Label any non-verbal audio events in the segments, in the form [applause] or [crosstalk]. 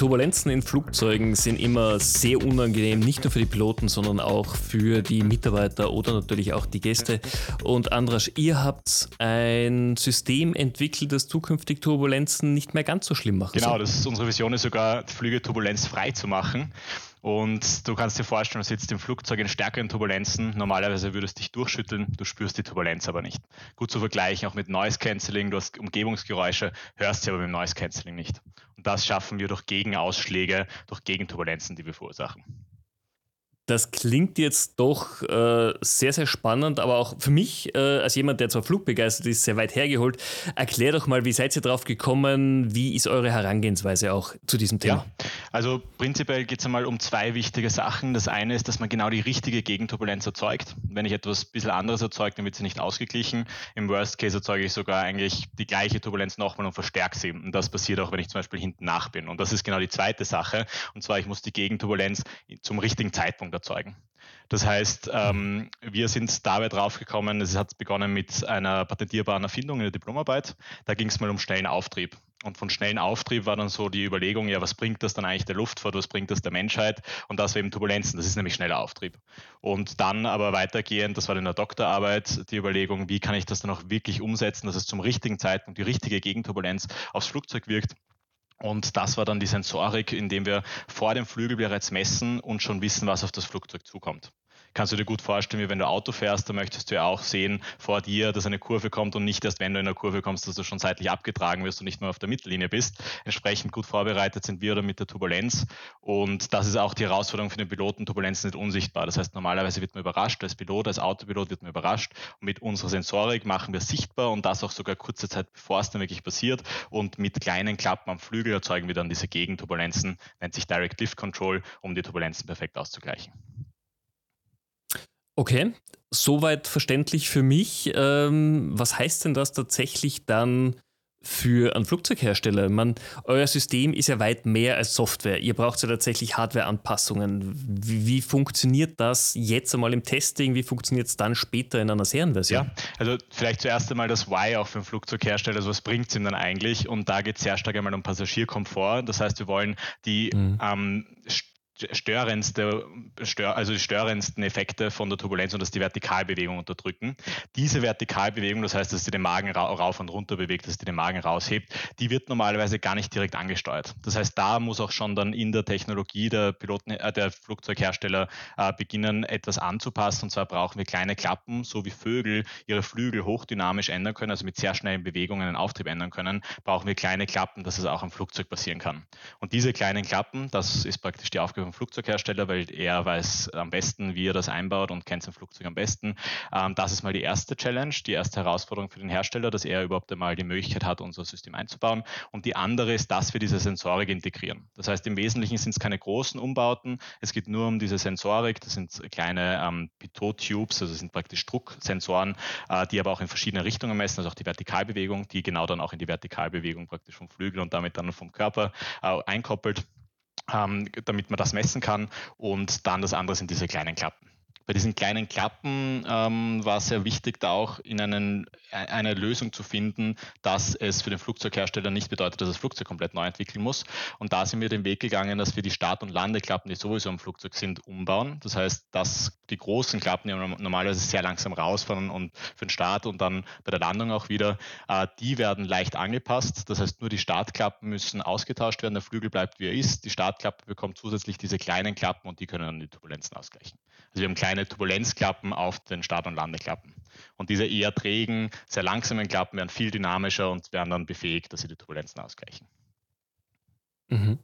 Turbulenzen in Flugzeugen sind immer sehr unangenehm, nicht nur für die Piloten, sondern auch für die Mitarbeiter oder natürlich auch die Gäste. Und Andras, ihr habt ein System entwickelt, das zukünftig Turbulenzen nicht mehr ganz so schlimm macht. Genau, das ist unsere Vision, ist sogar Flüge turbulenzfrei zu machen. Und du kannst dir vorstellen, du sitzt im Flugzeug in stärkeren Turbulenzen. Normalerweise würdest du dich durchschütteln, du spürst die Turbulenz aber nicht. Gut zu vergleichen, auch mit Noise Cancelling. Du hast Umgebungsgeräusche, hörst sie aber mit Noise Cancelling nicht. Und das schaffen wir durch Gegenausschläge, durch Gegenturbulenzen, die wir verursachen. Das klingt jetzt doch äh, sehr, sehr spannend, aber auch für mich, äh, als jemand, der zwar flugbegeistert ist, sehr weit hergeholt. Erklär doch mal, wie seid ihr drauf gekommen? Wie ist eure Herangehensweise auch zu diesem Thema? Ja, also prinzipiell geht es einmal um zwei wichtige Sachen. Das eine ist, dass man genau die richtige Gegenturbulenz erzeugt. Wenn ich etwas ein bisschen anderes erzeuge, dann wird sie nicht ausgeglichen. Im Worst Case erzeuge ich sogar eigentlich die gleiche Turbulenz nochmal und verstärke sie. Und das passiert auch, wenn ich zum Beispiel hinten nach bin. Und das ist genau die zweite Sache. Und zwar, ich muss die Gegenturbulenz zum richtigen Zeitpunkt erzeugen. Das heißt, ähm, wir sind dabei draufgekommen, es hat begonnen mit einer patentierbaren Erfindung in der Diplomarbeit. Da ging es mal um schnellen Auftrieb. Und von schnellen Auftrieb war dann so die Überlegung, ja, was bringt das dann eigentlich der Luftfahrt, was bringt das der Menschheit? Und das war eben Turbulenzen, das ist nämlich schneller Auftrieb. Und dann aber weitergehend, das war in der Doktorarbeit, die Überlegung, wie kann ich das dann auch wirklich umsetzen, dass es zum richtigen Zeitpunkt die richtige Gegenturbulenz aufs Flugzeug wirkt. Und das war dann die Sensorik, indem wir vor dem Flügel bereits messen und schon wissen, was auf das Flugzeug zukommt kannst du dir gut vorstellen, wie wenn du Auto fährst, da möchtest du ja auch sehen vor dir, dass eine Kurve kommt und nicht erst, wenn du in der Kurve kommst, dass du schon seitlich abgetragen wirst und nicht mehr auf der Mittellinie bist. Entsprechend gut vorbereitet sind wir oder mit der Turbulenz. Und das ist auch die Herausforderung für den Piloten. Turbulenz ist nicht unsichtbar. Das heißt, normalerweise wird man überrascht. Als Pilot, als Autopilot wird man überrascht. Und mit unserer Sensorik machen wir sichtbar und das auch sogar kurze Zeit, bevor es dann wirklich passiert. Und mit kleinen Klappen am Flügel erzeugen wir dann diese Gegenturbulenzen, nennt sich Direct Lift Control, um die Turbulenzen perfekt auszugleichen. Okay, soweit verständlich für mich. Ähm, was heißt denn das tatsächlich dann für einen Flugzeughersteller? Man, euer System ist ja weit mehr als Software. Ihr braucht ja tatsächlich Hardwareanpassungen. Wie, wie funktioniert das jetzt einmal im Testing? Wie funktioniert es dann später in einer Serienversion? Ja, also vielleicht zuerst einmal das Why auch für einen Flugzeughersteller. Also was bringt es ihm dann eigentlich? Und da geht es sehr stark einmal um Passagierkomfort. Das heißt, wir wollen die mhm. ähm, störendste, stör, also die störendsten Effekte von der Turbulenz und dass die Vertikalbewegung unterdrücken. Diese Vertikalbewegung, das heißt, dass sie den Magen rauf und runter bewegt, dass sie den Magen raushebt, die wird normalerweise gar nicht direkt angesteuert. Das heißt, da muss auch schon dann in der Technologie der Piloten, äh, der Flugzeughersteller äh, beginnen, etwas anzupassen. Und zwar brauchen wir kleine Klappen, so wie Vögel ihre Flügel hochdynamisch ändern können, also mit sehr schnellen Bewegungen den Auftrieb ändern können, brauchen wir kleine Klappen, dass es auch am Flugzeug passieren kann. Und diese kleinen Klappen, das ist praktisch die Aufgabe vom Flugzeughersteller, weil er weiß am besten, wie er das einbaut und kennt sein Flugzeug am besten. Ähm, das ist mal die erste Challenge, die erste Herausforderung für den Hersteller, dass er überhaupt einmal die Möglichkeit hat, unser System einzubauen. Und die andere ist, dass wir diese Sensorik integrieren. Das heißt, im Wesentlichen sind es keine großen Umbauten. Es geht nur um diese Sensorik. Das sind kleine ähm, Pitot-Tubes, also sind praktisch Drucksensoren, äh, die aber auch in verschiedene Richtungen messen, also auch die Vertikalbewegung, die genau dann auch in die Vertikalbewegung praktisch vom Flügel und damit dann vom Körper äh, einkoppelt damit man das messen kann. Und dann das andere sind diese kleinen Klappen. Bei diesen kleinen Klappen ähm, war es sehr wichtig, da auch in einen, e-, eine Lösung zu finden, dass es für den Flugzeughersteller nicht bedeutet, dass das Flugzeug komplett neu entwickeln muss. Und da sind wir den Weg gegangen, dass wir die Start- und Landeklappen, die sowieso im Flugzeug sind, umbauen. Das heißt, dass die großen Klappen, die normalerweise sehr langsam rausfahren und für den Start und dann bei der Landung auch wieder, äh, die werden leicht angepasst. Das heißt, nur die Startklappen müssen ausgetauscht werden. Der Flügel bleibt, wie er ist. Die Startklappe bekommt zusätzlich diese kleinen Klappen und die können dann die Turbulenzen ausgleichen. Also wir haben kleine Turbulenzklappen auf den Start- und Landeklappen. Und diese eher trägen, sehr langsamen Klappen werden viel dynamischer und werden dann befähigt, dass sie die Turbulenzen ausgleichen. Mhm.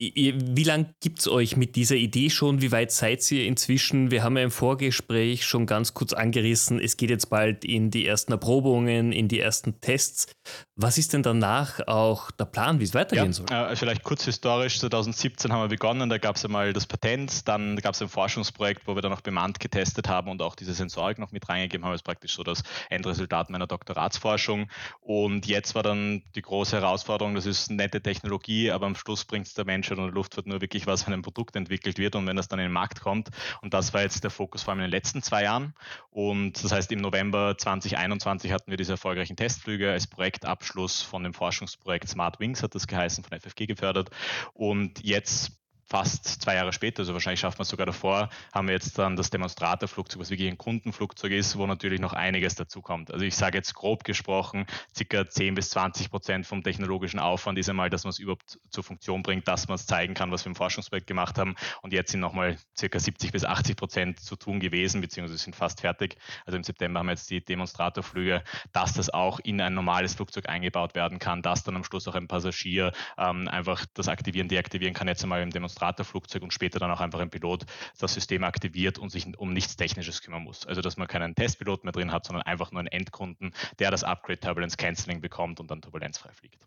Wie lange gibt es euch mit dieser Idee schon? Wie weit seid ihr inzwischen? Wir haben ja im Vorgespräch schon ganz kurz angerissen, es geht jetzt bald in die ersten Erprobungen, in die ersten Tests. Was ist denn danach auch der Plan, wie es weitergehen ja, soll? Äh, vielleicht kurz historisch, 2017 haben wir begonnen, da gab es einmal das Patent, dann gab es ein Forschungsprojekt, wo wir dann auch bemannt getestet haben und auch diese Sensorik noch mit reingegeben haben, das ist praktisch so das Endresultat meiner Doktoratsforschung. Und jetzt war dann die große Herausforderung, das ist nette Technologie, aber am Schluss bringt es der Mensch Und der Luftfahrt nur wirklich was, wenn ein Produkt entwickelt wird und wenn das dann in den Markt kommt. Und das war jetzt der Fokus vor allem in den letzten zwei Jahren. Und das heißt, im November 2021 hatten wir diese erfolgreichen Testflüge als Projektabschluss von dem Forschungsprojekt Smart Wings, hat das geheißen, von FFG gefördert. Und jetzt fast zwei Jahre später, also wahrscheinlich schafft man es sogar davor, haben wir jetzt dann das Demonstratorflugzeug, was wirklich ein Kundenflugzeug ist, wo natürlich noch einiges dazu kommt. Also ich sage jetzt grob gesprochen, circa 10 bis 20 Prozent vom technologischen Aufwand ist einmal, dass man es überhaupt zur Funktion bringt, dass man es zeigen kann, was wir im Forschungsprojekt gemacht haben. Und jetzt sind nochmal circa 70 bis 80 Prozent zu tun gewesen, beziehungsweise sind fast fertig. Also im September haben wir jetzt die Demonstratorflüge, dass das auch in ein normales Flugzeug eingebaut werden kann, dass dann am Schluss auch ein Passagier ähm, einfach das aktivieren, deaktivieren kann, jetzt einmal im Demonstratorflugzeug Demonstratorflugzeug und später dann auch einfach ein Pilot das System aktiviert und sich um nichts Technisches kümmern muss. Also dass man keinen Testpilot mehr drin hat, sondern einfach nur einen Endkunden, der das Upgrade Turbulence Cancelling bekommt und dann turbulenzfrei fliegt.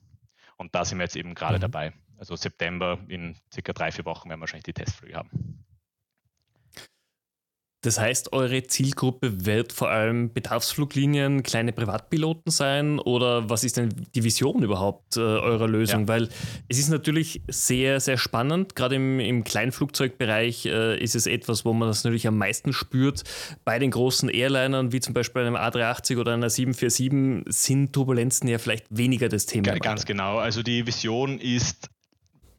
Und da sind wir jetzt eben gerade mhm. dabei. Also September in circa drei, vier Wochen werden wir wahrscheinlich die Testflüge haben. Das heißt, eure Zielgruppe wird vor allem Bedarfsfluglinien, kleine Privatpiloten sein oder was ist denn die Vision überhaupt äh, eurer Lösung? Ja. Weil es ist natürlich sehr, sehr spannend. Gerade im, im Kleinflugzeugbereich äh, ist es etwas, wo man das natürlich am meisten spürt. Bei den großen Airlinern, wie zum Beispiel einem A380 oder einer 747, sind Turbulenzen ja vielleicht weniger das Thema. Ganz genau. Also die Vision ist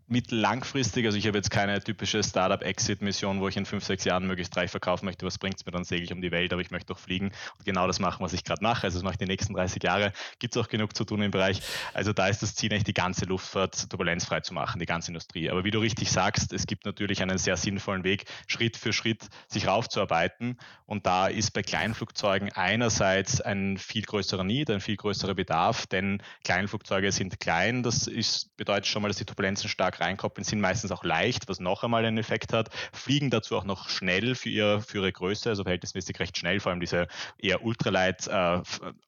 mittellangfristig, also ich habe jetzt keine typische Startup-Exit-Mission, wo ich in fünf, sechs Jahren möglichst reich verkaufen möchte, was bringt es mir, dann segel ich um die Welt, aber ich möchte doch fliegen und genau das machen, was ich gerade mache. Also das mache ich die nächsten 30 Jahre, gibt es auch genug zu tun im Bereich. Also da ist das Ziel eigentlich die ganze Luftfahrt turbulenzfrei zu machen, die ganze Industrie. Aber wie du richtig sagst, es gibt natürlich einen sehr sinnvollen Weg, Schritt für Schritt sich raufzuarbeiten und da ist bei Kleinflugzeugen einerseits ein viel größerer Need, ein viel größerer Bedarf, denn Kleinflugzeuge sind klein, das ist, bedeutet schon mal, dass die Turbulenzen stark reinkoppeln, sind meistens auch leicht, was noch einmal einen Effekt hat, fliegen dazu auch noch schnell für, ihr, für ihre Größe, also verhältnismäßig recht schnell, vor allem diese eher ultralight, äh,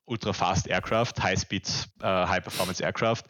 ultra-fast Aircraft, High-Speed, äh, High-Performance Aircraft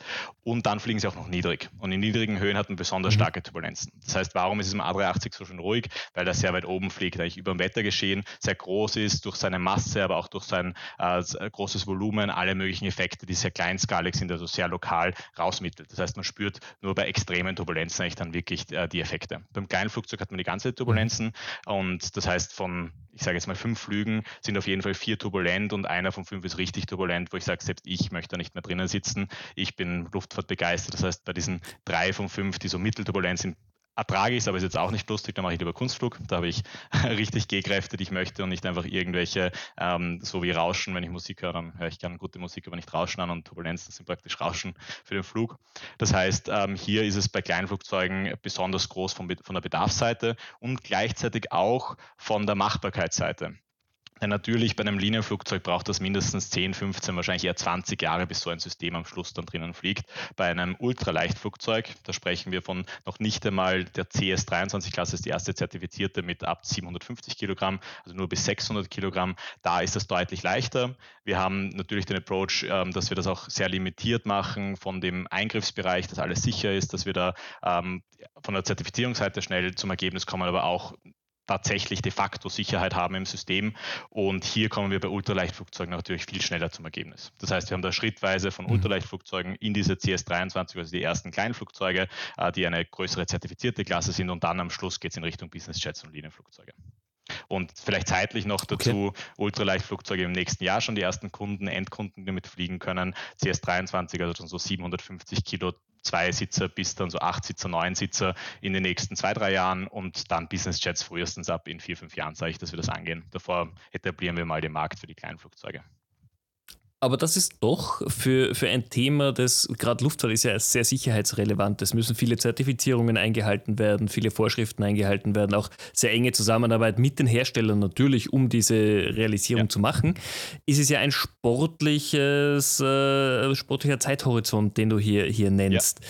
und dann fliegen sie auch noch niedrig. Und in niedrigen Höhen hat man besonders mhm. starke Turbulenzen. Das heißt, warum ist es im A380 so schön ruhig? Weil er sehr weit oben fliegt, eigentlich über dem Wettergeschehen, sehr groß ist, durch seine Masse, aber auch durch sein äh, großes Volumen, alle möglichen Effekte, die sehr kleinskalig sind, also sehr lokal rausmittelt. Das heißt, man spürt nur bei extremen Turbulenzen eigentlich dann wirklich äh, die Effekte. Beim kleinen Flugzeug hat man die ganze Turbulenzen und das heißt von, ich sage jetzt mal fünf Flügen sind auf jeden Fall vier turbulent und einer von fünf ist richtig turbulent, wo ich sage, selbst ich möchte da nicht mehr drinnen sitzen. Ich bin Luftfahrt begeistert. Das heißt, bei diesen drei von fünf, die so mittelturbulent sind, ertrage ich es, aber ist jetzt auch nicht lustig, da mache ich lieber Kunstflug. Da habe ich [laughs] richtig Gehkräfte, die ich möchte und nicht einfach irgendwelche, ähm, so wie Rauschen, wenn ich Musik höre, dann höre ich gerne gute Musik, aber nicht Rauschen an und Turbulenzen sind praktisch Rauschen für den Flug. Das heißt, ähm, hier ist es bei Kleinflugzeugen besonders groß von, von der Bedarfsseite und gleichzeitig auch von der Machbarkeitsseite. Denn natürlich bei einem Linienflugzeug braucht das mindestens 10, 15, wahrscheinlich eher 20 Jahre, bis so ein System am Schluss dann drinnen fliegt. Bei einem Ultraleichtflugzeug, da sprechen wir von noch nicht einmal der CS-23-Klasse, ist die erste zertifizierte mit ab 750 Kilogramm, also nur bis 600 Kilogramm. Da ist das deutlich leichter. Wir haben natürlich den Approach, ähm, dass wir das auch sehr limitiert machen von dem Eingriffsbereich, dass alles sicher ist, dass wir da ähm, von der Zertifizierungsseite schnell zum Ergebnis kommen, aber auch tatsächlich de facto Sicherheit haben im System. Und hier kommen wir bei Ultraleichtflugzeugen natürlich viel schneller zum Ergebnis. Das heißt, wir haben da schrittweise von mhm. Ultraleichtflugzeugen in diese CS23, also die ersten Kleinflugzeuge, äh, die eine größere zertifizierte Klasse sind und dann am Schluss geht es in Richtung Business Jets und Linienflugzeuge. Und vielleicht zeitlich noch dazu okay. Ultraleichtflugzeuge im nächsten Jahr schon die ersten Kunden, Endkunden, die damit fliegen können. CS23, also schon so 750 Kilo Zwei-Sitzer bis dann so Acht-Sitzer, Neun-Sitzer in den nächsten zwei, drei Jahren und dann Business Jets frühestens ab in vier, fünf Jahren, sage ich, dass wir das angehen. Davor etablieren wir mal den Markt für die kleinen Flugzeuge. Aber das ist doch für, für ein Thema, das gerade Luftfahrt ist ja sehr sicherheitsrelevant. Es müssen viele Zertifizierungen eingehalten werden, viele Vorschriften eingehalten werden, auch sehr enge Zusammenarbeit mit den Herstellern natürlich, um diese Realisierung ja. zu machen. Ist es ja ein sportliches, äh, sportlicher Zeithorizont, den du hier, hier nennst.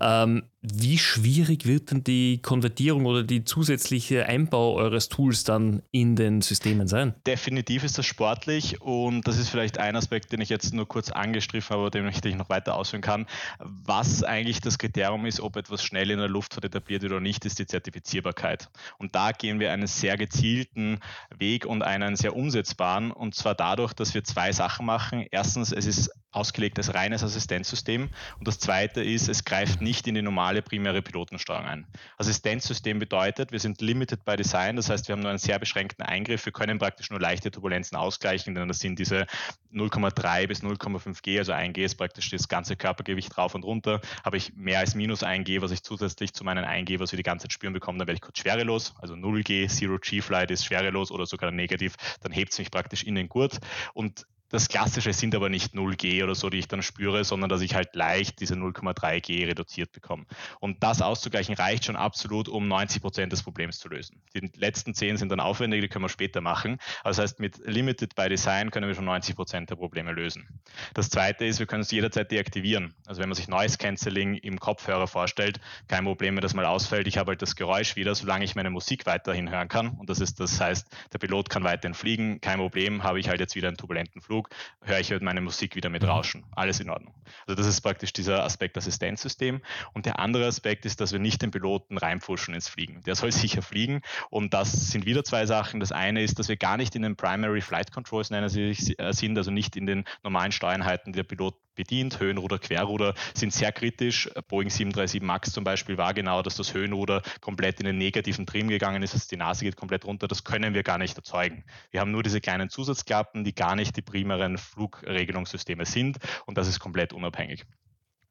Ja. Ähm, wie schwierig wird denn die Konvertierung oder die zusätzliche Einbau eures Tools dann in den Systemen sein? Definitiv ist das sportlich und das ist vielleicht ein Aspekt, den ich jetzt nur kurz angestriffen habe, den ich noch weiter ausführen kann. Was eigentlich das Kriterium ist, ob etwas schnell in der Luftfahrt etabliert wird oder nicht, ist die Zertifizierbarkeit. Und da gehen wir einen sehr gezielten Weg und einen sehr umsetzbaren und zwar dadurch, dass wir zwei Sachen machen. Erstens, es ist ausgelegt als reines Assistenzsystem. Und das zweite ist, es greift nicht in die normale primäre Pilotensteuerung ein. Assistenzsystem bedeutet, wir sind limited by design, das heißt, wir haben nur einen sehr beschränkten Eingriff. Wir können praktisch nur leichte Turbulenzen ausgleichen, denn das sind diese 0,3 bis 0,5 G, also 1 G ist praktisch das ganze Körpergewicht rauf und runter. Habe ich mehr als minus 1 G, was ich zusätzlich zu meinen 1 G, was wir die ganze Zeit spüren bekommen, dann werde ich kurz schwerelos. Also 0 G, Zero G Flight ist schwerelos oder sogar negativ, dann hebt es mich praktisch in den Gurt. Und das Klassische sind aber nicht 0G oder so, die ich dann spüre, sondern dass ich halt leicht diese 0,3G reduziert bekomme. Und das auszugleichen reicht schon absolut, um 90 Prozent des Problems zu lösen. Die letzten 10 sind dann aufwendig, die können wir später machen. das heißt, mit Limited by Design können wir schon 90 Prozent der Probleme lösen. Das zweite ist, wir können es jederzeit deaktivieren. Also wenn man sich Noise Cancelling im Kopfhörer vorstellt, kein Problem, wenn das mal ausfällt. Ich habe halt das Geräusch wieder, solange ich meine Musik weiterhin hören kann. Und das ist, das heißt, der Pilot kann weiterhin fliegen, kein Problem, habe ich halt jetzt wieder einen turbulenten Flug Flug, höre ich halt meine Musik wieder mit mhm. Rauschen. Alles in Ordnung. Also das ist praktisch dieser Aspekt Assistenzsystem. Und der andere Aspekt ist, dass wir nicht den Piloten reinpfuschen ins Fliegen. Der soll [laughs] sicher fliegen. Und das sind wieder zwei Sachen. Das eine ist, dass wir gar nicht in den Primary Flight Controls nennen sie äh, sind, also nicht in den normalen Steuereinheiten, die der Pilot bedient. Höhenruder, Querruder sind sehr kritisch. Boeing 737 MAX zum Beispiel war genau, dass das Höhenruder komplett in den negativen Trim gegangen ist, also die Nase geht komplett runter. Das können wir gar nicht erzeugen. Wir haben nur diese kleinen Zusatzklappen, die gar nicht die primären Flugregelungssysteme sind und das ist komplett unabhängig.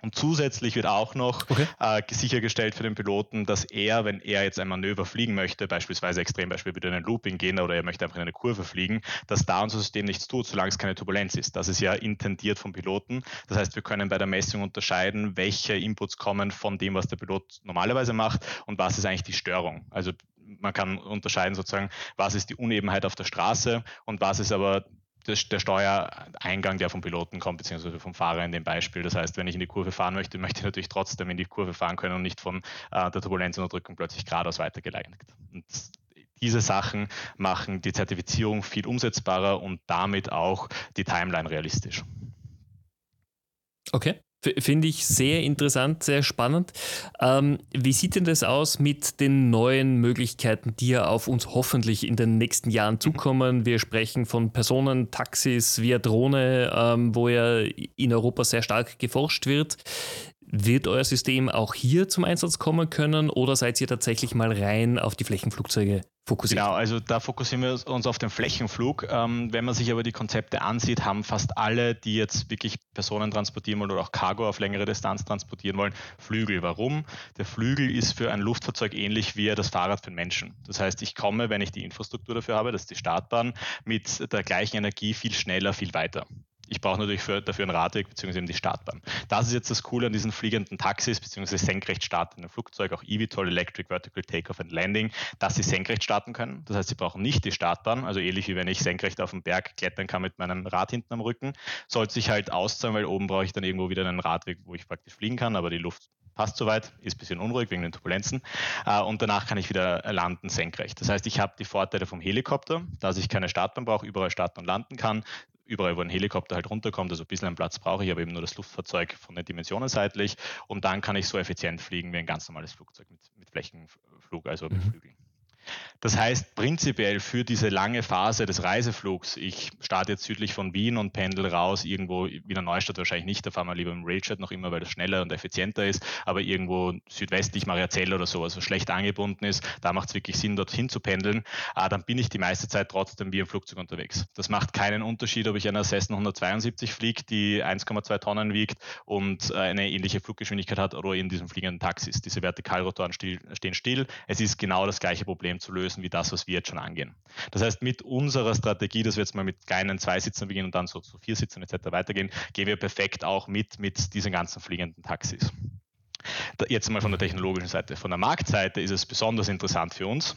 Und zusätzlich wird auch noch okay. äh, sichergestellt für den Piloten, dass er, wenn er jetzt ein Manöver fliegen möchte, beispielsweise Extrembeispiel wieder in ein Looping gehen oder er möchte einfach in eine Kurve fliegen, dass da unser System nichts tut, solange es keine Turbulenz ist. Das ist ja intendiert vom Piloten. Das heißt, wir können bei der Messung unterscheiden, welche Inputs kommen von dem, was der Pilot normalerweise macht und was ist eigentlich die Störung. Also man kann unterscheiden sozusagen, was ist die Unebenheit auf der Straße und was ist aber der Steuereingang, der vom Piloten kommt, beziehungsweise vom Fahrer in dem Beispiel. Das heißt, wenn ich in die Kurve fahren möchte, möchte ich natürlich trotzdem in die Kurve fahren können und nicht von äh, der Turbulenzunterdrückung plötzlich geradeaus weitergeleitet. Und diese Sachen machen die Zertifizierung viel umsetzbarer und damit auch die Timeline realistisch. Okay. Finde ich sehr interessant, sehr spannend. Ähm, wie sieht denn das aus mit den neuen Möglichkeiten, die ja auf uns hoffentlich in den nächsten Jahren mhm. zukommen? Wir sprechen von Personen, Taxis via Drohne, ähm, wo ja in Europa sehr stark geforscht wird. Wird euer System auch hier zum Einsatz kommen können oder seid ihr tatsächlich mal rein auf die Flächenflugzeuge fokussiert? Genau, also da fokussieren wir uns auf den Flächenflug. Ähm, wenn man sich aber die Konzepte ansieht, haben fast alle, die jetzt wirklich Personen transportieren wollen oder auch Cargo auf längere Distanz transportieren wollen, Flügel. Warum? Der Flügel ist für ein Luftfahrzeug ähnlich wie das Fahrrad für einen Menschen. Das heißt, ich komme, wenn ich die Infrastruktur dafür habe, das ist die Startbahn, mit der gleichen Energie viel schneller, viel weiter. Ich brauche natürlich für, dafür einen Radweg bzw. die Startbahn. Das ist jetzt das Coole an diesen fliegenden Taxis bzw. senkrecht startenden Flugzeugen, auch eVTOL, Electric Vertical Takeoff and Landing, dass sie senkrecht starten können. Das heißt, sie brauchen nicht die Startbahn, also ähnlich wie wenn ich senkrecht auf den Berg klettern kann mit meinem Rad hinten am Rücken. Sollte sich halt auszahlen, weil oben brauche ich dann irgendwo wieder einen Radweg, wo ich praktisch fliegen kann, aber die Luft passt soweit, ist ein bisschen unruhig wegen den Turbulenzen. Äh, und danach kann ich wieder landen senkrecht. Das heißt, ich habe die Vorteile vom Helikopter, dass ich keine Startbahn brauche, überall starten und landen kann überall, wo ein Helikopter halt runterkommt, also ein bisschen Platz brauche ich, aber eben nur das Luftfahrzeug von den Dimensionen seitlich und dann kann ich so effizient fliegen wie ein ganz normales Flugzeug mit, mit Flächenflug, also mit mhm. Flügeln. Das heißt prinzipiell für diese lange Phase des Reiseflugs, ich starte jetzt südlich von Wien und pendel raus, irgendwo Wiener Neustadt wahrscheinlich nicht, da fahren wir lieber im Railjet noch immer, weil das schneller und effizienter ist, aber irgendwo südwestlich Mariazell oder so, also schlecht angebunden ist, da macht es wirklich Sinn, dorthin zu pendeln, ah, dann bin ich die meiste Zeit trotzdem wie im Flugzeug unterwegs. Das macht keinen Unterschied, ob ich einer Cessna 172 fliege, die 1,2 Tonnen wiegt und äh, eine ähnliche Fluggeschwindigkeit hat oder in diesen fliegenden Taxis. Diese Vertikalrotoren stehen still. Es ist genau das gleiche Problem zu lösen wie das, was wir jetzt schon angehen. Das heißt, mit unserer Strategie, dass wir jetzt mal mit kleinen Zweisitzern beginnen und dann so zu vier Sitzern etc. weitergehen, gehen wir perfekt auch mit mit diesen ganzen fliegenden Taxis. Jetzt mal von der technologischen Seite. Von der Marktseite ist es besonders interessant für uns.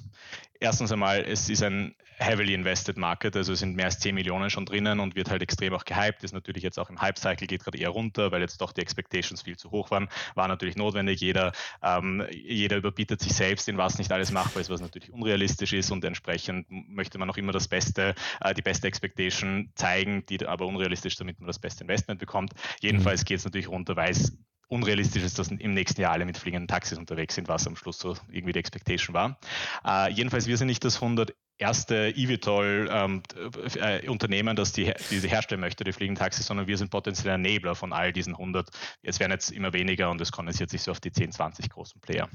Erstens einmal, es ist ein heavily invested Market, also sind mehr als 10 Millionen schon drinnen und wird halt extrem auch gehypt. Ist natürlich jetzt auch im Hype-Cycle, geht gerade eher runter, weil jetzt doch die Expectations viel zu hoch waren. War natürlich notwendig. Jeder, ähm, jeder überbietet sich selbst, in was nicht alles machbar ist, was natürlich unrealistisch ist und entsprechend möchte man auch immer das Beste, äh, die beste Expectation zeigen, die aber unrealistisch, damit man das beste Investment bekommt. Jedenfalls mhm. geht es natürlich runter, weil es unrealistisch ist, dass im nächsten Jahr alle mit fliegenden Taxis unterwegs sind, was am Schluss so irgendwie die Expectation war. Äh, jedenfalls, wir sind nicht das 100 erste eVTOL-Unternehmen, ähm, das die, diese herstellen möchte, die fliegenden Taxis, sondern wir sind potenzieller Enabler von all diesen 100. Es werden jetzt immer weniger und es kondensiert sich so auf die 10, 20 großen Player.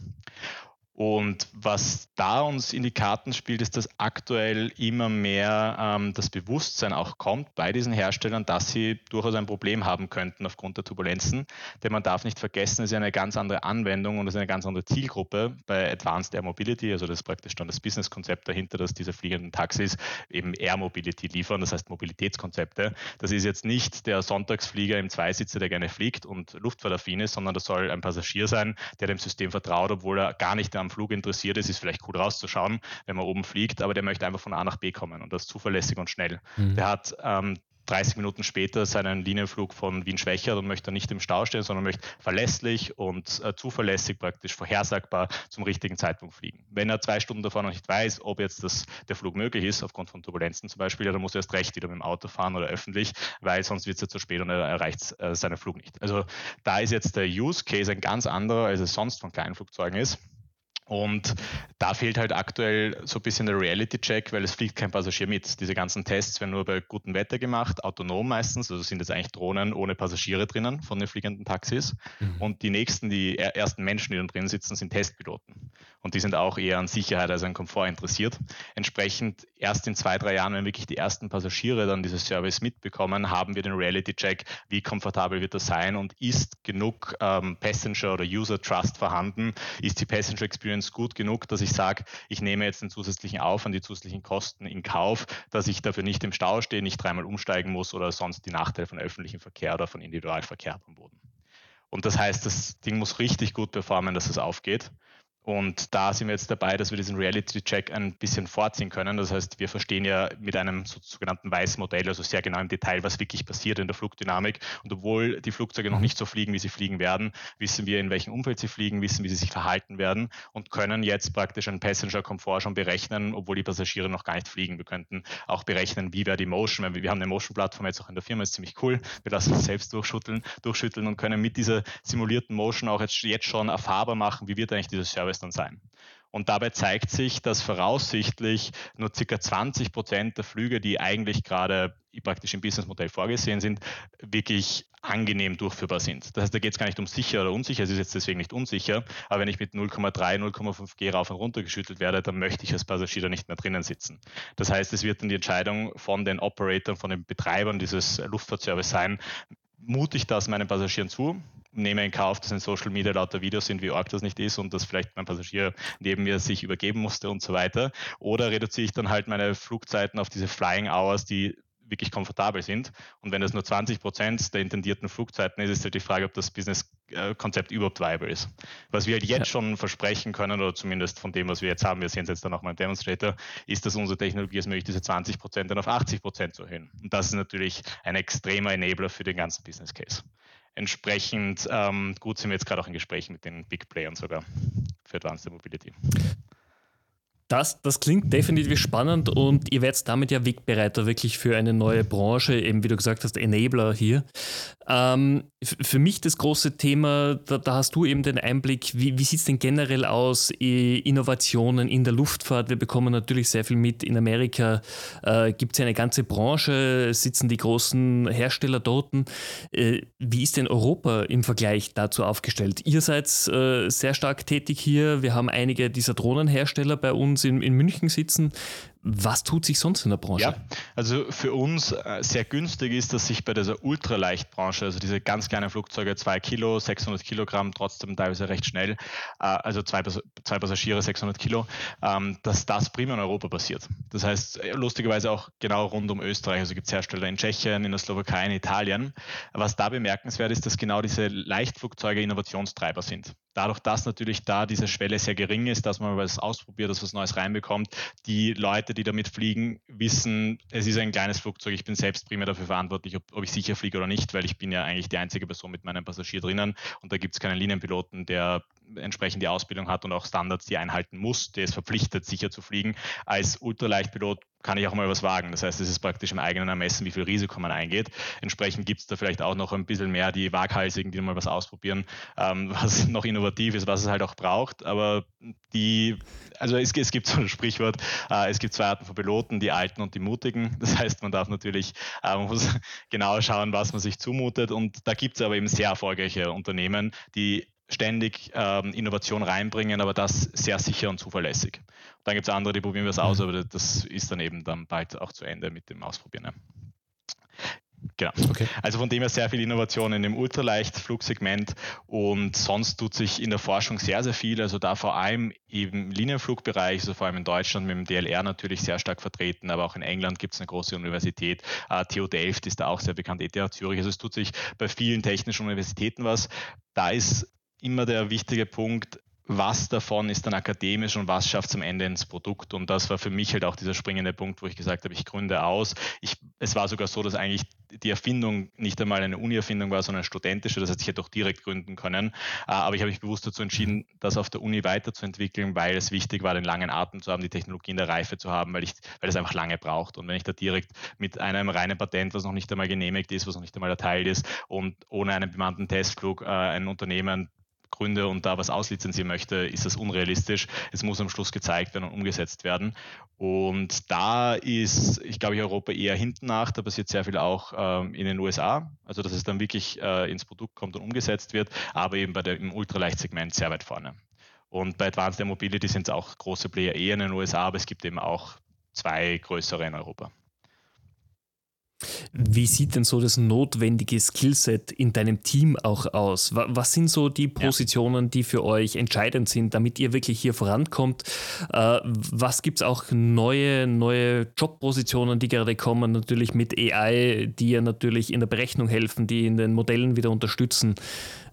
Und was da uns in die Karten spielt, ist, dass aktuell immer mehr ähm, das Bewusstsein auch kommt bei diesen Herstellern, dass sie durchaus ein Problem haben könnten aufgrund der Turbulenzen. Denn man darf nicht vergessen, es ist eine ganz andere Anwendung und es ist eine ganz andere Zielgruppe bei Advanced Air Mobility. Also das ist praktisch dann das Businesskonzept dahinter, dass diese fliegenden Taxis eben Air Mobility liefern, das heißt Mobilitätskonzepte. Das ist jetzt nicht der Sonntagsflieger im Zweisitzer, der gerne fliegt und luftfahrtaffin ist, sondern das soll ein Passagier sein, der dem System vertraut, obwohl er gar nicht am am Flug interessiert ist, ist vielleicht cool rauszuschauen, wenn man oben fliegt, aber der möchte einfach von A nach B kommen und das zuverlässig und schnell. Mhm. Der hat ähm, 30 Minuten später seinen Linienflug von Wien schwächert und möchte nicht im Stau stehen, sondern möchte verlässlich und äh, zuverlässig, praktisch vorhersagbar zum richtigen Zeitpunkt fliegen. Wenn er zwei Stunden davor noch nicht weiß, ob jetzt das, der Flug möglich ist, aufgrund von Turbulenzen zum Beispiel, ja, dann muss er erst recht wieder mit dem Auto fahren oder öffentlich, weil sonst wird es ja zu spät und er erreicht äh, seinen Flug nicht. Also da ist jetzt der Use Case ein ganz anderer, als es sonst von kleinen Flugzeugen ist. Und da fehlt halt aktuell so ein bisschen der Reality-Check, weil es fliegt kein Passagier mit. Diese ganzen Tests werden nur bei gutem Wetter gemacht, autonom meistens, also sind jetzt eigentlich Drohnen ohne Passagiere drinnen von den fliegenden Taxis. Mhm. Und die nächsten, die ersten Menschen, die dann drin sitzen, sind Testpiloten. Und die sind auch eher an Sicherheit als an Komfort interessiert. Entsprechend erst in zwei, drei Jahren, wenn wirklich die ersten Passagiere dann dieses Service mitbekommen, haben wir den Reality-Check, wie komfortabel wird das sein und ist genug ähm, Passenger oder User Trust vorhanden, ist die Passenger Experience gut genug, dass ich sage, ich nehme jetzt den zusätzlichen Aufwand, die zusätzlichen Kosten in Kauf, dass ich dafür nicht im Stau stehe, nicht dreimal umsteigen muss oder sonst die Nachteile von öffentlichem Verkehr oder von Individualverkehr am Boden. Und das heißt, das Ding muss richtig gut performen, dass es aufgeht. Und da sind wir jetzt dabei, dass wir diesen Reality-Check ein bisschen vorziehen können. Das heißt, wir verstehen ja mit einem sogenannten Weißmodell, also sehr genau im Detail, was wirklich passiert in der Flugdynamik. Und obwohl die Flugzeuge noch mhm. nicht so fliegen, wie sie fliegen werden, wissen wir, in welchem Umfeld sie fliegen, wissen, wie sie sich verhalten werden und können jetzt praktisch einen Passenger-Komfort schon berechnen, obwohl die Passagiere noch gar nicht fliegen. Wir könnten auch berechnen, wie wäre die Motion. Wir haben eine Motion-Plattform jetzt auch in der Firma, ist ziemlich cool. Wir lassen es selbst durchschütteln, durchschütteln und können mit dieser simulierten Motion auch jetzt, jetzt schon erfahrbar machen, wie wird eigentlich dieser Service dann sein. Und dabei zeigt sich, dass voraussichtlich nur ca. 20 Prozent der Flüge, die eigentlich gerade praktisch im Businessmodell vorgesehen sind, wirklich angenehm durchführbar sind. Das heißt, da geht es gar nicht um sicher oder unsicher, es ist jetzt deswegen nicht unsicher, aber wenn ich mit 0,3, 0,5 G rauf und runter geschüttelt werde, dann möchte ich als Passagier da nicht mehr drinnen sitzen. Das heißt, es wird dann die Entscheidung von den Operatoren, von den Betreibern dieses Luftfahrtservice sein, mute ich das meinen Passagieren zu, nehme in Kauf, dass in Social Media lauter Videos sind, wie arg das nicht ist und dass vielleicht mein Passagier neben mir sich übergeben musste und so weiter. Oder reduziere ich dann halt meine Flugzeiten auf diese Flying Hours, die wirklich komfortabel sind. Und wenn das nur 20 Prozent der intendierten Flugzeiten ist, ist halt die Frage, ob das Business-Konzept überhaupt viable ist. Was wir halt jetzt ja. schon versprechen können, oder zumindest von dem, was wir jetzt haben, wir sehen es jetzt dann auch mal im Demonstrator, ist, dass unsere Technologie es möglich, diese 20 Prozent dann auf 80 Prozent zu erhöhen. Und das ist natürlich ein extremer Enabler für den ganzen Business Case. Entsprechend ähm, gut sind wir jetzt gerade auch in Gesprächen mit den Big Playern sogar für Advanced Mobility. Das, das klingt definitiv spannend und ihr werdet damit ja Wegbereiter wirklich für eine neue Branche, eben wie du gesagt hast, Enabler hier. Ähm, für mich das große Thema, da, da, hast du eben den Einblick, wie, wie sieht es denn generell aus, Innovationen in der Luftfahrt? Wir bekommen natürlich sehr viel mit. In Amerika äh, gibt es ja eine ganze Branche, sitzen die großen Hersteller dort. Äh, wie ist denn Europa im Vergleich dazu aufgestellt? Ihr seid äh, sehr stark tätig hier. Wir haben einige dieser Drohnenhersteller bei uns in, in München sitzen. Was tut sich sonst in der Branche? Ja, also für uns äh, sehr günstig ist, dass sich bei dieser Ultraleichtbranche, also diese ganz kleinen Flugzeuge, 2 Kilo, 600 Kilogramm, trotzdem teilweise recht schnell, äh, also zwei, zwei Passagiere, 600 Kilo, ähm, dass das prima in Europa passiert. Das heißt, äh, lustigerweise auch genau rund um Österreich, also gibt es Hersteller in Tschechien, in der Slowakei, in Italien. Was da bemerkenswert ist, dass genau diese Leichtflugzeuge Innovationstreiber sind. Dadurch, dass natürlich da diese Schwelle sehr gering ist, dass man was ausprobiert, dass was Neues reinbekommt, die Leute, die damit fliegen, wissen, es ist ein kleines Flugzeug, ich bin selbst primär dafür verantwortlich, ob, ob ich sicher fliege oder nicht, weil ich bin ja eigentlich die einzige Person mit meinem Passagier drinnen. Und da gibt es keinen Linienpiloten, der entsprechend die Ausbildung hat und auch Standards, die einhalten muss, der ist verpflichtet, sicher zu fliegen. Als Ultraleichtpilot kann ich auch mal was wagen. Das heißt, es ist praktisch im eigenen Ermessen, wie viel Risiko man eingeht. Entsprechend gibt es da vielleicht auch noch ein bisschen mehr die Waghalsigen, die mal was ausprobieren, ähm, [laughs] was noch innovativ ist, was es halt auch braucht. Aber die, also es, es gibt so ein Sprichwort, äh, es gibt zwei Arten von Piloten, die Alten und die Mutigen. Das heißt, man darf natürlich, äh, man muss [laughs] genau schauen, was man sich zumutet. Und da gibt es aber eben sehr erfolgreiche Unternehmen, die ständig ähm, Innovation reinbringen, aber das sehr sicher und zuverlässig. dann gibt es andere, die probieren wir es aus, mhm. aber das ist dann eben dann bald auch zu Ende mit dem Ausprobieren. Ja. Genau. Okay. Also von dem her sehr viel Innovation in dem Ultraleichtflugsegment und sonst tut sich in der Forschung sehr, sehr viel. Also da vor allem im Linienflugbereich, also vor allem in Deutschland mit dem DLR natürlich sehr stark vertreten, aber auch in England gibt es eine große Universität. Uh, TU Delft ist da auch sehr bekannt, ETH Zürich. Also es tut sich bei vielen technischen Universitäten was. Da ist immer der wichtige Punkt, was davon ist dann akademisch und was schafft es am Ende ins Produkt. Und das war für mich halt auch dieser springende Punkt, wo ich gesagt habe, ich gründe aus. Ich, es war sogar so, dass eigentlich die Erfindung nicht einmal eine Uni-Erfindung war, sondern eine studentische. Das heißt, ich hätte auch direkt gründen können. Äh, aber ich habe mich bewusst dazu entschieden, das auf der Uni weiterzuentwickeln, weil es wichtig war, den langen Atem zu haben, die Technologie in der Reife zu haben, weil, ich, weil es einfach lange braucht. Und wenn ich da direkt mit einem reinen Patent, was noch nicht einmal genehmigt ist, was noch nicht einmal erteilt ist und ohne einen bemannten Testflug äh, ein Unternehmen gründe und da was auslizenzieren möchte, ist das unrealistisch. Es muss am Schluss gezeigt werden und umgesetzt werden. Und da ist, ich glaube, Europa eher hinten nach. Da passiert sehr viel auch ähm, in den USA. Also, dass es dann wirklich äh, ins Produkt kommt und umgesetzt wird, aber eben bei der, im Ultraleichtsegment sehr weit vorne. Und bei Advanced Air Mobility sind es auch große Player eher in den USA, aber es gibt eben auch zwei größere in Europa. Wie sieht denn so das notwendige Skillset in deinem Team auch aus? Was sind so die Positionen, die für euch entscheidend sind, damit ihr wirklich hier vorankommt? Äh, was gibt es auch neue, neue Jobpositionen, die gerade kommen, natürlich mit AI, die ja natürlich in der Berechnung helfen, die in den Modellen wieder unterstützen?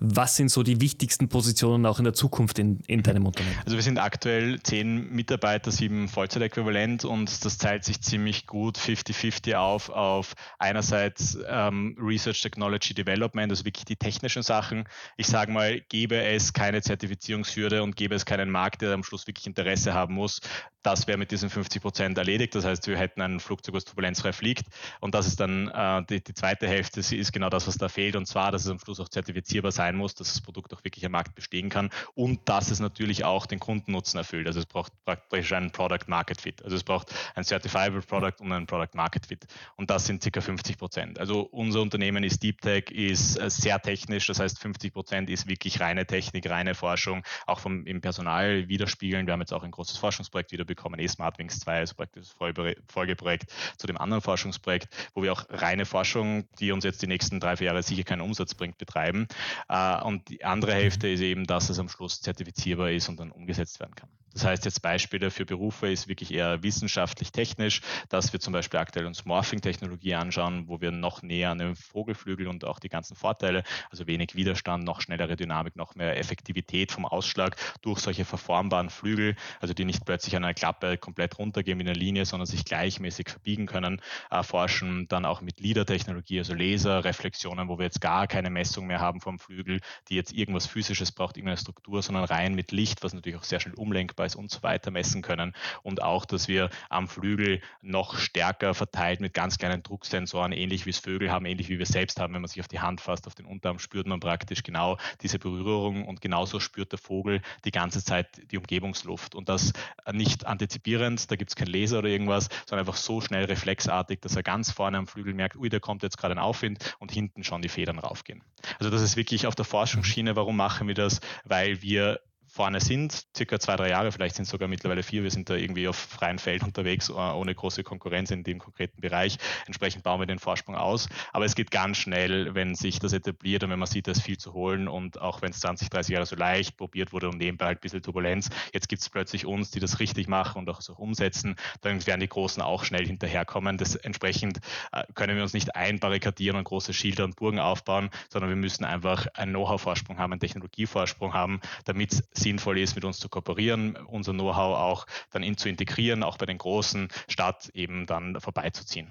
Was sind so die wichtigsten Positionen auch in der Zukunft in, in deinem Unternehmen? Also wir sind aktuell zehn Mitarbeiter, sieben Vollzeitäquivalent und das teilt sich ziemlich gut 50-50 auf, auf einerseits ähm, Research Technology Development, also wirklich die technischen Sachen. Ich sage mal, gäbe es keine Zertifizierungshürde und gäbe es keinen Markt, der am Schluss wirklich Interesse haben muss, das wäre mit diesen 50 Prozent erledigt. Das heißt, wir hätten ein Flugzeug, das turbulenzfrei fliegt. Und das ist dann äh, die, die, zweite Hälfte, sie ist genau das, was da fehlt. Und zwar, dass es am Schluss auch zertifizierbar sein muss, dass das Produkt auch wirklich am Markt bestehen kann und dass es natürlich auch den Kundennutzen erfüllt. Also es braucht praktisch einen Product Market Fit. Also es braucht ein Certifiable Product und einen Product Market Fit. Und das sind ca. 50 Prozent. Also unser Unternehmen ist Deep Tech, ist äh, sehr technisch. Das heißt, 50 Prozent ist wirklich reine Technik, reine Forschung, auch vom im Personal widerspiegeln. Wir haben jetzt auch ein großes Forschungsprojekt wieder bekommen, eSmartWings 2, also praktisch das Folgeprojekt zu dem anderen Forschungsprojekt, wo wir auch reine Forschung, die uns jetzt die nächsten drei, vier Jahre sicher keinen Umsatz bringt, betreiben. Äh, und die andere Hälfte ist eben, dass es am Schluss zertifizierbar ist und dann umgesetzt werden kann. Das heißt jetzt Beispiele für Berufe ist wirklich eher wissenschaftlich-technisch, dass wir zum Beispiel aktuell uns Morphing-Technologie anschauen, wo wir noch näher an den Vogelflügel und auch die ganzen Vorteile, also wenig Widerstand, noch schnellere Dynamik, noch mehr Effektivität vom Ausschlag durch solche verformbaren Flügel, also die nicht plötzlich an einer Klappe komplett runtergehen wie eine Linie, sondern sich gleichmäßig verbiegen können, erforschen. Dann auch mit LIDAR-Technologie, also Laserreflexionen, wo wir jetzt gar keine Messung mehr haben vom Flügel, die jetzt irgendwas Physisches braucht, irgendeine Struktur, sondern rein mit Licht, was natürlich auch sehr schnell umlenkbar Preis und so weiter messen können. Und auch, dass wir am Flügel noch stärker verteilt mit ganz kleinen Drucksensoren, ähnlich wie es Vögel haben, ähnlich wie wir selbst haben. Wenn man sich auf die Hand fasst, auf den Unterarm, spürt man praktisch genau diese Berührung und genauso spürt der Vogel die ganze Zeit die Umgebungsluft. Und das nicht antizipierend, da gibt es kein Laser oder irgendwas, sondern einfach so schnell reflexartig, dass er ganz vorne am Flügel merkt, ui, da kommt jetzt gerade ein Aufwind und hinten schon die Federn raufgehen. Also das ist wirklich auf der Forschungsschiene. Warum machen wir das? Weil wir vorne sind, circa zwei, drei Jahre, vielleicht sind es sogar mittlerweile vier. Wir sind da irgendwie auf freiem Feld unterwegs, äh, ohne große Konkurrenz in dem konkreten Bereich. Entsprechend bauen wir den Vorsprung aus. Aber es geht ganz schnell, wenn sich das etabliert und wenn man sieht, da ist viel zu holen und auch wenn es 20, 30 Jahre so leicht probiert wurde und nebenbei halt ein bisschen Turbulenz, jetzt gibt es plötzlich uns, die das richtig machen und auch so umsetzen, dann werden die Großen auch schnell hinterherkommen. Das entsprechend äh, können wir uns nicht einbarrikadieren und große Schilder und Burgen aufbauen, sondern wir müssen einfach einen Know-how-Vorsprung haben, einen Technologievorsprung haben, damit es sinnvoll ist, mit uns zu kooperieren, unser Know-how auch dann in zu integrieren, auch bei den Großen, statt eben dann vorbeizuziehen.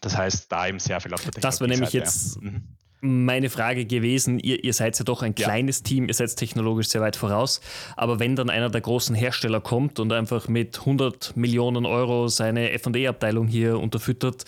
Das heißt, da eben sehr viel auf der Technologie Das wäre nämlich jetzt mhm. meine Frage gewesen. Ihr, ihr seid ja doch ein kleines ja. Team, ihr seid technologisch sehr weit voraus. Aber wenn dann einer der großen Hersteller kommt und einfach mit 100 Millionen Euro seine FD-Abteilung hier unterfüttert,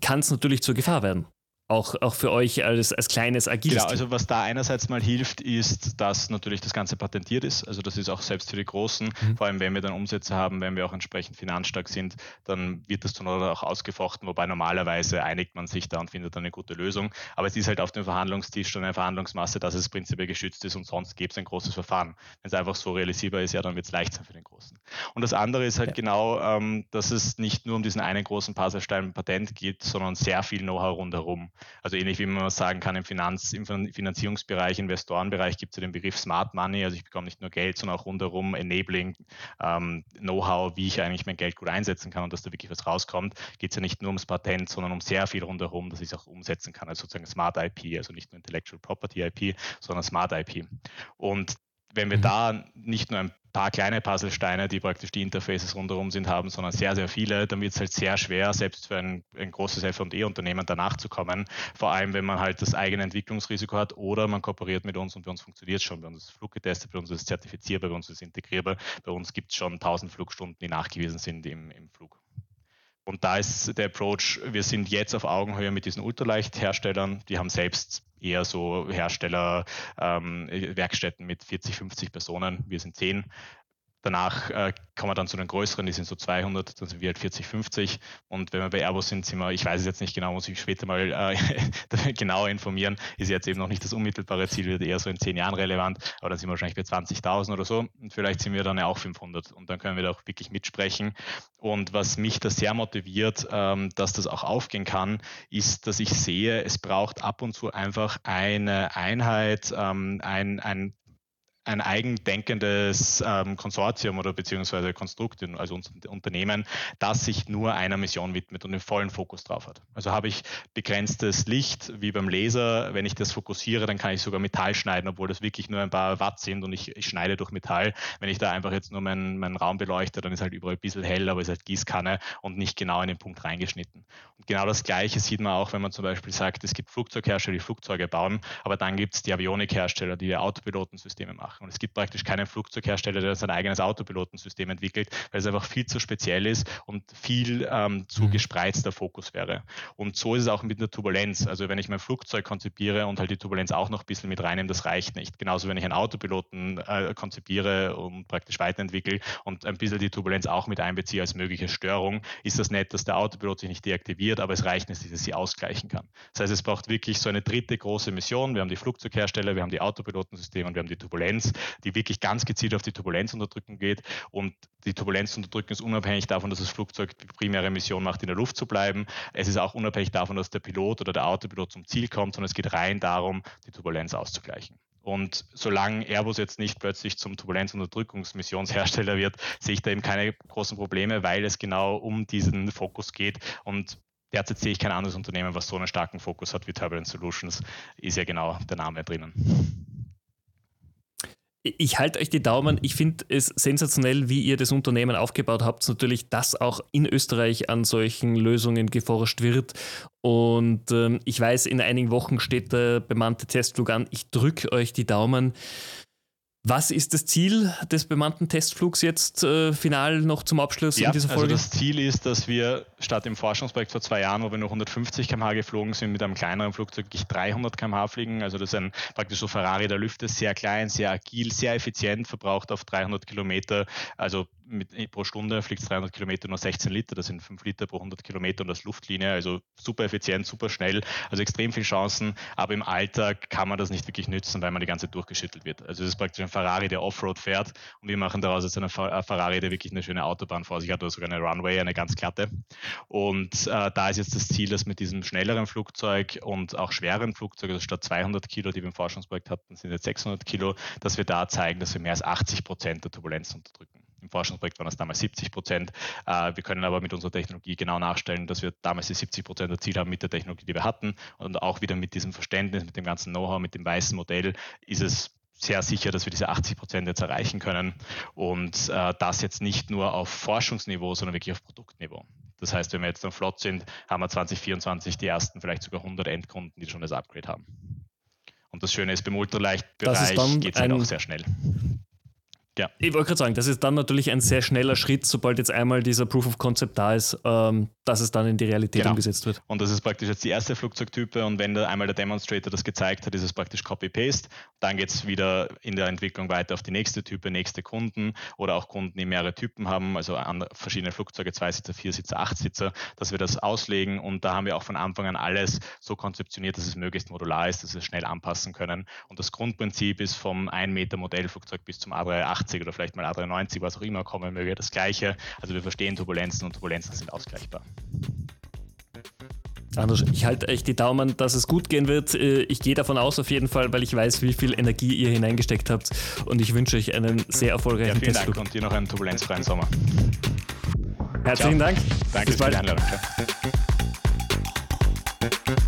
kann es natürlich zur Gefahr werden auch, auch für euch als, als kleines agiles Genau, also was da einerseits mal hilft, ist, dass natürlich das Ganze patentiert ist. Also das ist auch selbst für die Großen, mhm. vor allem wenn wir dann Umsätze haben, wenn wir auch entsprechend finanzstark sind, dann wird das dann auch ausgefochten, wobei normalerweise einigt man sich da und findet dann eine gute Lösung. Aber es ist halt auf dem Verhandlungstisch schon eine Verhandlungsmasse, dass es prinzipiell geschützt ist und sonst gäbe es ein großes Verfahren. Wenn es einfach so realisierbar ist, ja, dann wird es leicht sein für den Großen. Und das andere ist halt ja. genau, ähm, dass es nicht nur um diesen einen großen Puzzlestein Patent geht, sondern sehr viel Know-how rundherum. Also ähnlich wie man sagen kann, im, Finanz-, im Finanzierungsbereich, Investorenbereich gibt es ja den Begriff Smart Money. Also ich bekomme nicht nur Geld, sondern auch rundherum Enabling, ähm, Know-how, wie ich eigentlich mein Geld gut einsetzen kann und dass da wirklich was rauskommt. Geht es ja nicht nur ums Patent, sondern um sehr viel rundherum, dass ich es auch umsetzen kann. Also sozusagen Smart IP, also nicht nur Intellectual Property IP, sondern Smart IP. Und wenn wir mhm. da nicht nur ein paar kleine Puzzlesteine, die praktisch die Interfaces rundherum sind, haben, sondern sehr, sehr viele, dann wird es halt sehr schwer, selbst für ein, ein großes FE-Unternehmen danach zu kommen. Vor allem, wenn man halt das eigene Entwicklungsrisiko hat oder man kooperiert mit uns und bei uns funktioniert es schon. Bei uns ist es fluggetestet, bei uns ist es zertifizierbar, bei uns ist es integrierbar, bei uns gibt es schon 1000 Flugstunden, die nachgewiesen sind im, im Flug. Und da ist der Approach, wir sind jetzt auf Augenhöhe mit diesen Ultraleichtherstellern, die haben selbst eher so Hersteller, ähm, Werkstätten mit 40, 50 Personen, wir sind 10. Danach äh, kommen wir dann zu den größeren, die sind so 200, dann sind wir halt 40, 50. Und wenn wir bei Airbus sind, sind wir, ich weiß es jetzt nicht genau, muss ich später mal äh, [laughs] genauer informieren, ist jetzt eben noch nicht das unmittelbare Ziel, wird eher so in zehn Jahren relevant, aber dann sind wir wahrscheinlich bei 20.000 oder so. Und vielleicht sind wir dann ja auch 500 und dann können wir da auch wirklich mitsprechen. Und was mich da sehr motiviert, ähm, dass das auch aufgehen kann, ist, dass ich sehe, es braucht ab und zu einfach eine Einheit, ähm, ein, ein ein eigendenkendes ähm, Konsortium oder beziehungsweise Konstrukt, also Unternehmen, das sich nur einer Mission widmet und den vollen Fokus drauf hat. Also habe ich begrenztes Licht wie beim Laser. Wenn ich das fokussiere, dann kann ich sogar Metall schneiden, obwohl das wirklich nur ein paar Watt sind und ich, ich schneide durch Metall. Wenn ich da einfach jetzt nur meinen, meinen Raum beleuchte, dann ist halt überall ein bisschen hell, aber ist halt Gießkanne und nicht genau in den Punkt reingeschnitten. Und genau das Gleiche sieht man auch, wenn man zum Beispiel sagt, es gibt Flugzeughersteller, die Flugzeuge bauen, aber dann gibt es die Avionikhersteller, die Autopilotensysteme machen machen. Und es gibt praktisch keinen Flugzeughersteller, der sein eigenes Autopilotensystem entwickelt, weil es einfach viel zu speziell ist und viel ähm, zu mhm. gespreizter Fokus wäre. Und so ist es auch mit der Turbulenz. Also wenn ich mein Flugzeug konzipiere und halt die Turbulenz auch noch ein bisschen mit reinnehme, das reicht nicht. Genauso wenn ich einen Autopiloten äh, konzipiere und praktisch weiterentwickle und ein bisschen die Turbulenz auch mit einbeziehe als mögliche Störung, ist das nett, dass der Autopilot sich nicht deaktiviert, aber es reicht nicht, dass ich sie ausgleichen kann. Das heißt, es braucht wirklich so eine dritte große Mission. Wir haben die Flugzeughersteller, wir haben die Autopilotensysteme und wir haben die Turbulenz die wirklich ganz gezielt auf die Turbulenzunterdrückung geht. Und die Turbulenzunterdrückung ist unabhängig davon, dass das Flugzeug die primäre Mission macht, in der Luft zu bleiben. Es ist auch unabhängig davon, dass der Pilot oder der Autopilot zum Ziel kommt, sondern es geht rein darum, die Turbulenz auszugleichen. Und solange Airbus jetzt nicht plötzlich zum Turbulenzunterdrückungsmissionshersteller wird, sehe ich da eben keine großen Probleme, weil es genau um diesen Fokus geht. Und derzeit sehe ich kein anderes Unternehmen, was so einen starken Fokus hat wie Turbulence Solutions, ist ja genau der Name drinnen ich halte euch die Daumen. Ich finde es sensationell, wie ihr das Unternehmen aufgebaut habt. Natürlich, dass auch in Österreich an solchen Lösungen geforscht wird. Und ähm, ich weiß, in einigen Wochen steht der bemannte Testflug an. Ich drücke euch die Daumen. Was ist das Ziel des bemannten Testflugs jetzt äh, final noch zum Abschluss ja, in dieser also Folge? Also das Ziel ist, dass wir statt im Forschungsprojekt vor zwei Jahren, wo wir nur 150 km/h geflogen sind, mit einem kleineren Flugzeug wirklich 300 km/h fliegen. Also das ist ein praktisch so Ferrari der Lüfte, sehr klein, sehr agil, sehr effizient, verbraucht auf 300 Kilometer, also mit, pro Stunde fliegt 300 Kilometer nur 16 Liter, das sind 5 Liter pro 100 Kilometer und das Luftlinie, also super effizient, super schnell, also extrem viele Chancen, aber im Alltag kann man das nicht wirklich nützen, weil man die ganze Zeit durchgeschüttelt wird. Also es ist praktisch ein Ferrari, der Offroad fährt und wir machen daraus jetzt einen Ferrari, der wirklich eine schöne Autobahn vor sich hat oder sogar eine Runway, eine ganz glatte. Und äh, da ist jetzt das Ziel, dass mit diesem schnelleren Flugzeug und auch schweren Flugzeug, also statt 200 Kilo, die wir im Forschungsprojekt hatten, sind jetzt 600 Kilo, dass wir da zeigen, dass wir mehr als 80 Prozent der Turbulenz unterdrücken. Im Forschungsprojekt waren das damals 70 Prozent. Äh, wir können aber mit unserer Technologie genau nachstellen, dass wir damals die 70 Prozent erzielt haben mit der Technologie, die wir hatten. Und auch wieder mit diesem Verständnis, mit dem ganzen Know-how, mit dem weißen Modell ist es sehr sicher, dass wir diese 80 Prozent jetzt erreichen können und äh, das jetzt nicht nur auf Forschungsniveau, sondern wirklich auf Produktniveau. Das heißt, wenn wir jetzt dann flott sind, haben wir 2024 die ersten vielleicht sogar 100 Endkunden, die schon das Upgrade haben. Und das Schöne ist, beim Ultraleicht-Bereich geht es halt auch sehr schnell. Ja. Ich wollte gerade sagen, das ist dann natürlich ein sehr schneller Schritt, sobald jetzt einmal dieser Proof of Concept da ist, ähm, dass es dann in die Realität genau. umgesetzt wird. Und das ist praktisch jetzt die erste Flugzeugtype und wenn da einmal der Demonstrator das gezeigt hat, ist es praktisch Copy-Paste. Dann geht es wieder in der Entwicklung weiter auf die nächste Type, nächste Kunden oder auch Kunden, die mehrere Typen haben, also verschiedene Flugzeuge, Zweisitzer, Viersitzer, Achtsitzer, dass wir das auslegen und da haben wir auch von Anfang an alles so konzeptioniert, dass es möglichst modular ist, dass wir es schnell anpassen können. Und das Grundprinzip ist vom 1 Meter Modellflugzeug bis zum A380 380 oder vielleicht mal A390, was auch immer kommen möge, das gleiche. Also wir verstehen Turbulenzen und Turbulenzen sind ausgleichbar. Anders, ich halte echt die Daumen, dass es gut gehen wird. Äh, ich gehe davon aus auf jeden Fall, weil ich weiß, wie viel Energie ihr hineingesteckt habt und ich wünsche euch einen sehr erfolgreichen ja, vielen Testflug. Dank und dir noch einen turbulenzfreien Sommer. Herzlichen Ciao. Dank. Danke Bis für die Einladung. Ciao.